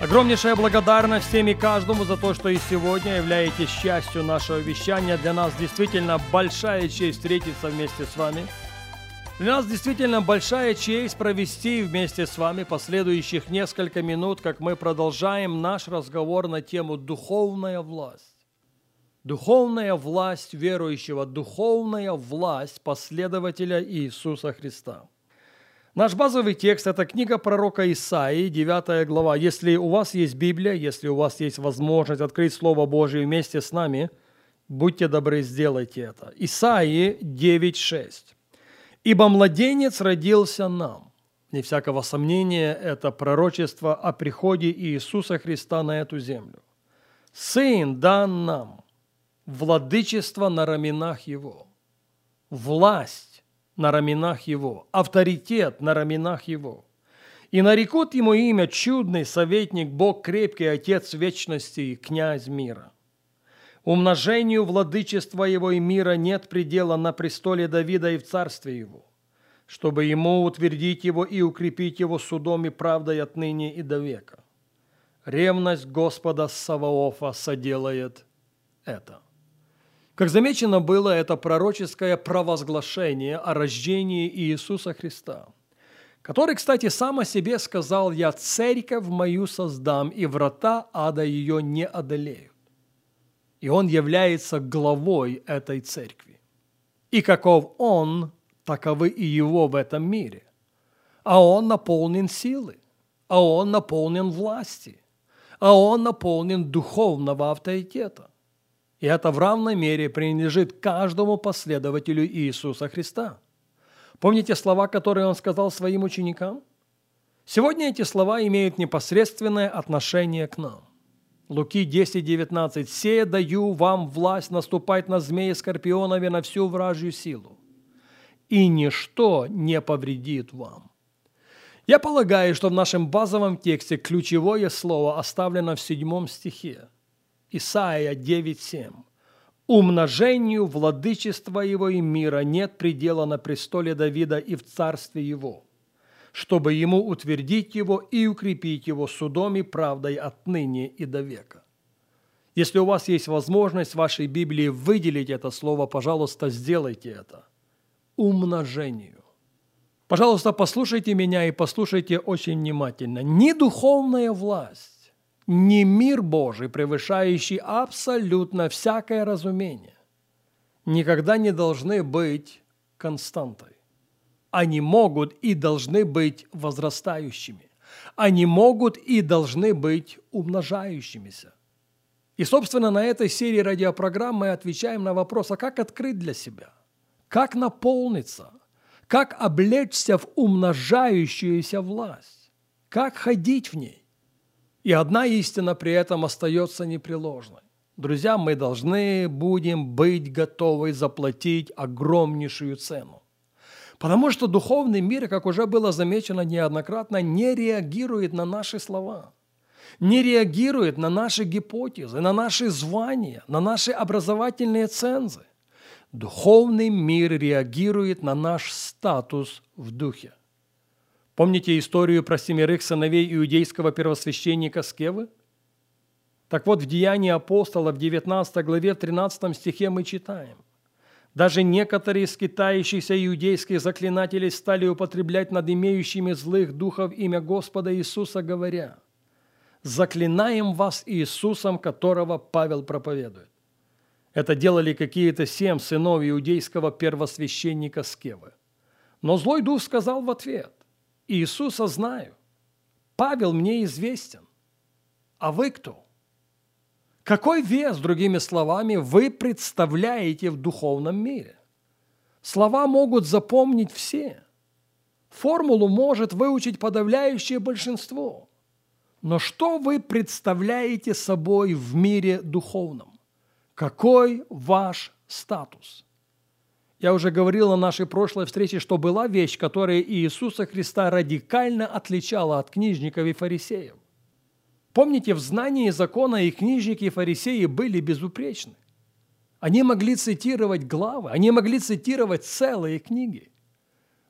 Огромнейшая благодарность всем и каждому за то, что и сегодня являетесь частью нашего вещания. Для нас действительно большая честь встретиться вместе с вами. Для нас действительно большая честь провести вместе с вами последующих несколько минут, как мы продолжаем наш разговор на тему «Духовная власть». Духовная власть верующего, духовная власть последователя Иисуса Христа. Наш базовый текст – это книга пророка Исаии, 9 глава. Если у вас есть Библия, если у вас есть возможность открыть Слово Божие вместе с нами, будьте добры, сделайте это. Исаии 9.6. «Ибо младенец родился нам». Не всякого сомнения, это пророчество о приходе Иисуса Христа на эту землю. «Сын дан нам, владычество на раменах его, власть на раменах его, авторитет на раменах его. И нарекут ему имя чудный советник, Бог крепкий, Отец вечности и князь мира. Умножению владычества его и мира нет предела на престоле Давида и в царстве его, чтобы ему утвердить его и укрепить его судом и правдой отныне и до века. Ревность Господа Саваофа соделает это. Как замечено было, это пророческое провозглашение о рождении Иисуса Христа, который, кстати, сам о себе сказал «Я церковь мою создам, и врата ада ее не одолеют». И он является главой этой церкви. И каков он, таковы и его в этом мире. А он наполнен силы, а он наполнен власти, а он наполнен духовного авторитета. И это в равной мере принадлежит каждому последователю Иисуса Христа. Помните слова, которые он сказал своим ученикам? Сегодня эти слова имеют непосредственное отношение к нам. Луки 10, 19. «Се даю вам власть наступать на змеи скорпионов и на всю вражью силу, и ничто не повредит вам». Я полагаю, что в нашем базовом тексте ключевое слово оставлено в седьмом стихе – Исаия 9.7. «Умножению владычества его и мира нет предела на престоле Давида и в царстве его, чтобы ему утвердить его и укрепить его судом и правдой отныне и до века». Если у вас есть возможность в вашей Библии выделить это слово, пожалуйста, сделайте это. Умножению. Пожалуйста, послушайте меня и послушайте очень внимательно. Не духовная власть, не мир Божий, превышающий абсолютно всякое разумение, никогда не должны быть константой. Они могут и должны быть возрастающими. Они могут и должны быть умножающимися. И, собственно, на этой серии радиопрограмм мы отвечаем на вопрос, а как открыть для себя? Как наполниться? Как облечься в умножающуюся власть? Как ходить в ней? И одна истина при этом остается непреложной. Друзья, мы должны будем быть готовы заплатить огромнейшую цену. Потому что духовный мир, как уже было замечено неоднократно, не реагирует на наши слова, не реагирует на наши гипотезы, на наши звания, на наши образовательные цензы. Духовный мир реагирует на наш статус в духе. Помните историю про семерых сыновей иудейского первосвященника Скевы? Так вот, в Деянии апостола в 19 главе, в 13 стихе мы читаем. Даже некоторые скитающиеся иудейские заклинатели стали употреблять над имеющими злых духов имя Господа Иисуса, говоря, «Заклинаем вас Иисусом, которого Павел проповедует». Это делали какие-то семь сынов иудейского первосвященника Скевы. Но злой дух сказал в ответ, Иисуса знаю. Павел мне известен. А вы кто? Какой вес, другими словами, вы представляете в духовном мире? Слова могут запомнить все. Формулу может выучить подавляющее большинство. Но что вы представляете собой в мире духовном? Какой ваш статус? Я уже говорил на нашей прошлой встрече, что была вещь, которая Иисуса Христа радикально отличала от книжников и фарисеев. Помните, в знании закона и книжники, и фарисеи были безупречны. Они могли цитировать главы, они могли цитировать целые книги.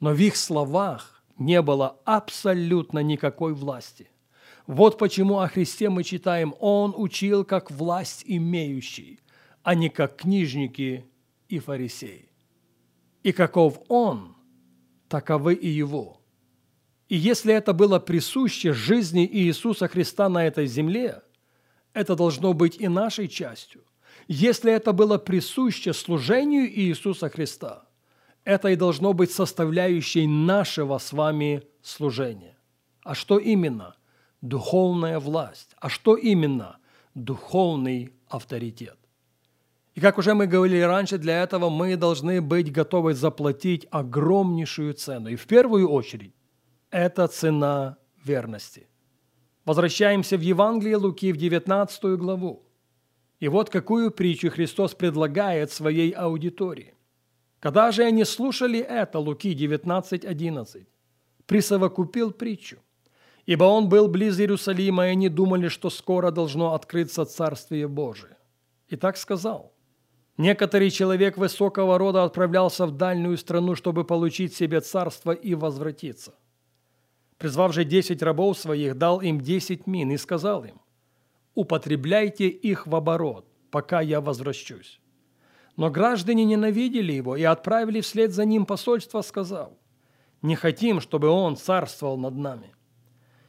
Но в их словах не было абсолютно никакой власти. Вот почему о Христе мы читаем «Он учил как власть имеющий», а не как книжники и фарисеи и каков Он, таковы и Его. И если это было присуще жизни Иисуса Христа на этой земле, это должно быть и нашей частью. Если это было присуще служению Иисуса Христа, это и должно быть составляющей нашего с вами служения. А что именно? Духовная власть. А что именно? Духовный авторитет. И как уже мы говорили раньше, для этого мы должны быть готовы заплатить огромнейшую цену. И в первую очередь это цена верности. Возвращаемся в Евангелие Луки в 19 главу. И вот какую притчу Христос предлагает своей аудитории. Когда же они слушали это, Луки 19.11, присовокупил притчу. Ибо он был близ Иерусалима, и они думали, что скоро должно открыться Царствие Божие. И так сказал – Некоторый человек высокого рода отправлялся в дальнюю страну, чтобы получить себе царство и возвратиться. Призвав же десять рабов своих, дал им десять мин и сказал им, «Употребляйте их в оборот, пока я возвращусь». Но граждане ненавидели его и отправили вслед за ним посольство, сказав, «Не хотим, чтобы он царствовал над нами».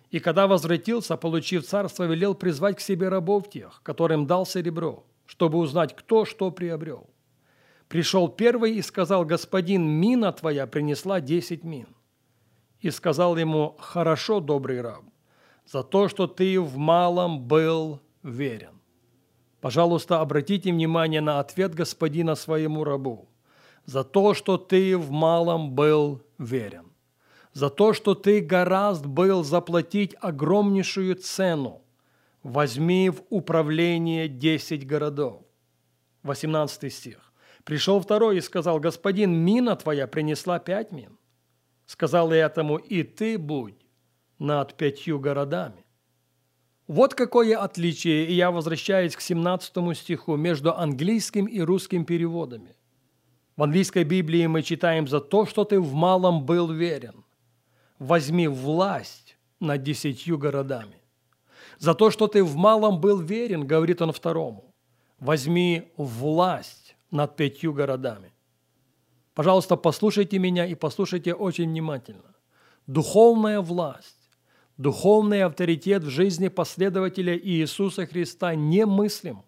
И когда возвратился, получив царство, велел призвать к себе рабов тех, которым дал серебро – чтобы узнать, кто что приобрел. Пришел первый и сказал, господин, мина твоя принесла десять мин. И сказал ему, хорошо, добрый раб, за то, что ты в малом был верен. Пожалуйста, обратите внимание на ответ господина своему рабу. За то, что ты в малом был верен. За то, что ты гораст был заплатить огромнейшую цену – возьми в управление десять городов. 18 стих. Пришел второй и сказал, господин, мина твоя принесла пять мин. Сказал я этому, и ты будь над пятью городами. Вот какое отличие, и я возвращаюсь к 17 стиху, между английским и русским переводами. В английской Библии мы читаем «За то, что ты в малом был верен, возьми власть над десятью городами». За то, что ты в малом был верен, говорит он второму, возьми власть над пятью городами. Пожалуйста, послушайте меня и послушайте очень внимательно. Духовная власть, духовный авторитет в жизни последователя Иисуса Христа немыслим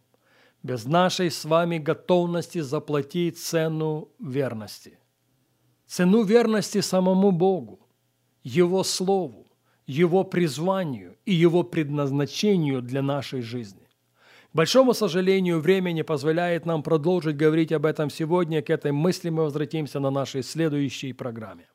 без нашей с вами готовности заплатить цену верности. Цену верности самому Богу, Его Слову, его призванию и Его предназначению для нашей жизни. К большому сожалению, время не позволяет нам продолжить говорить об этом сегодня. К этой мысли мы возвратимся на нашей следующей программе.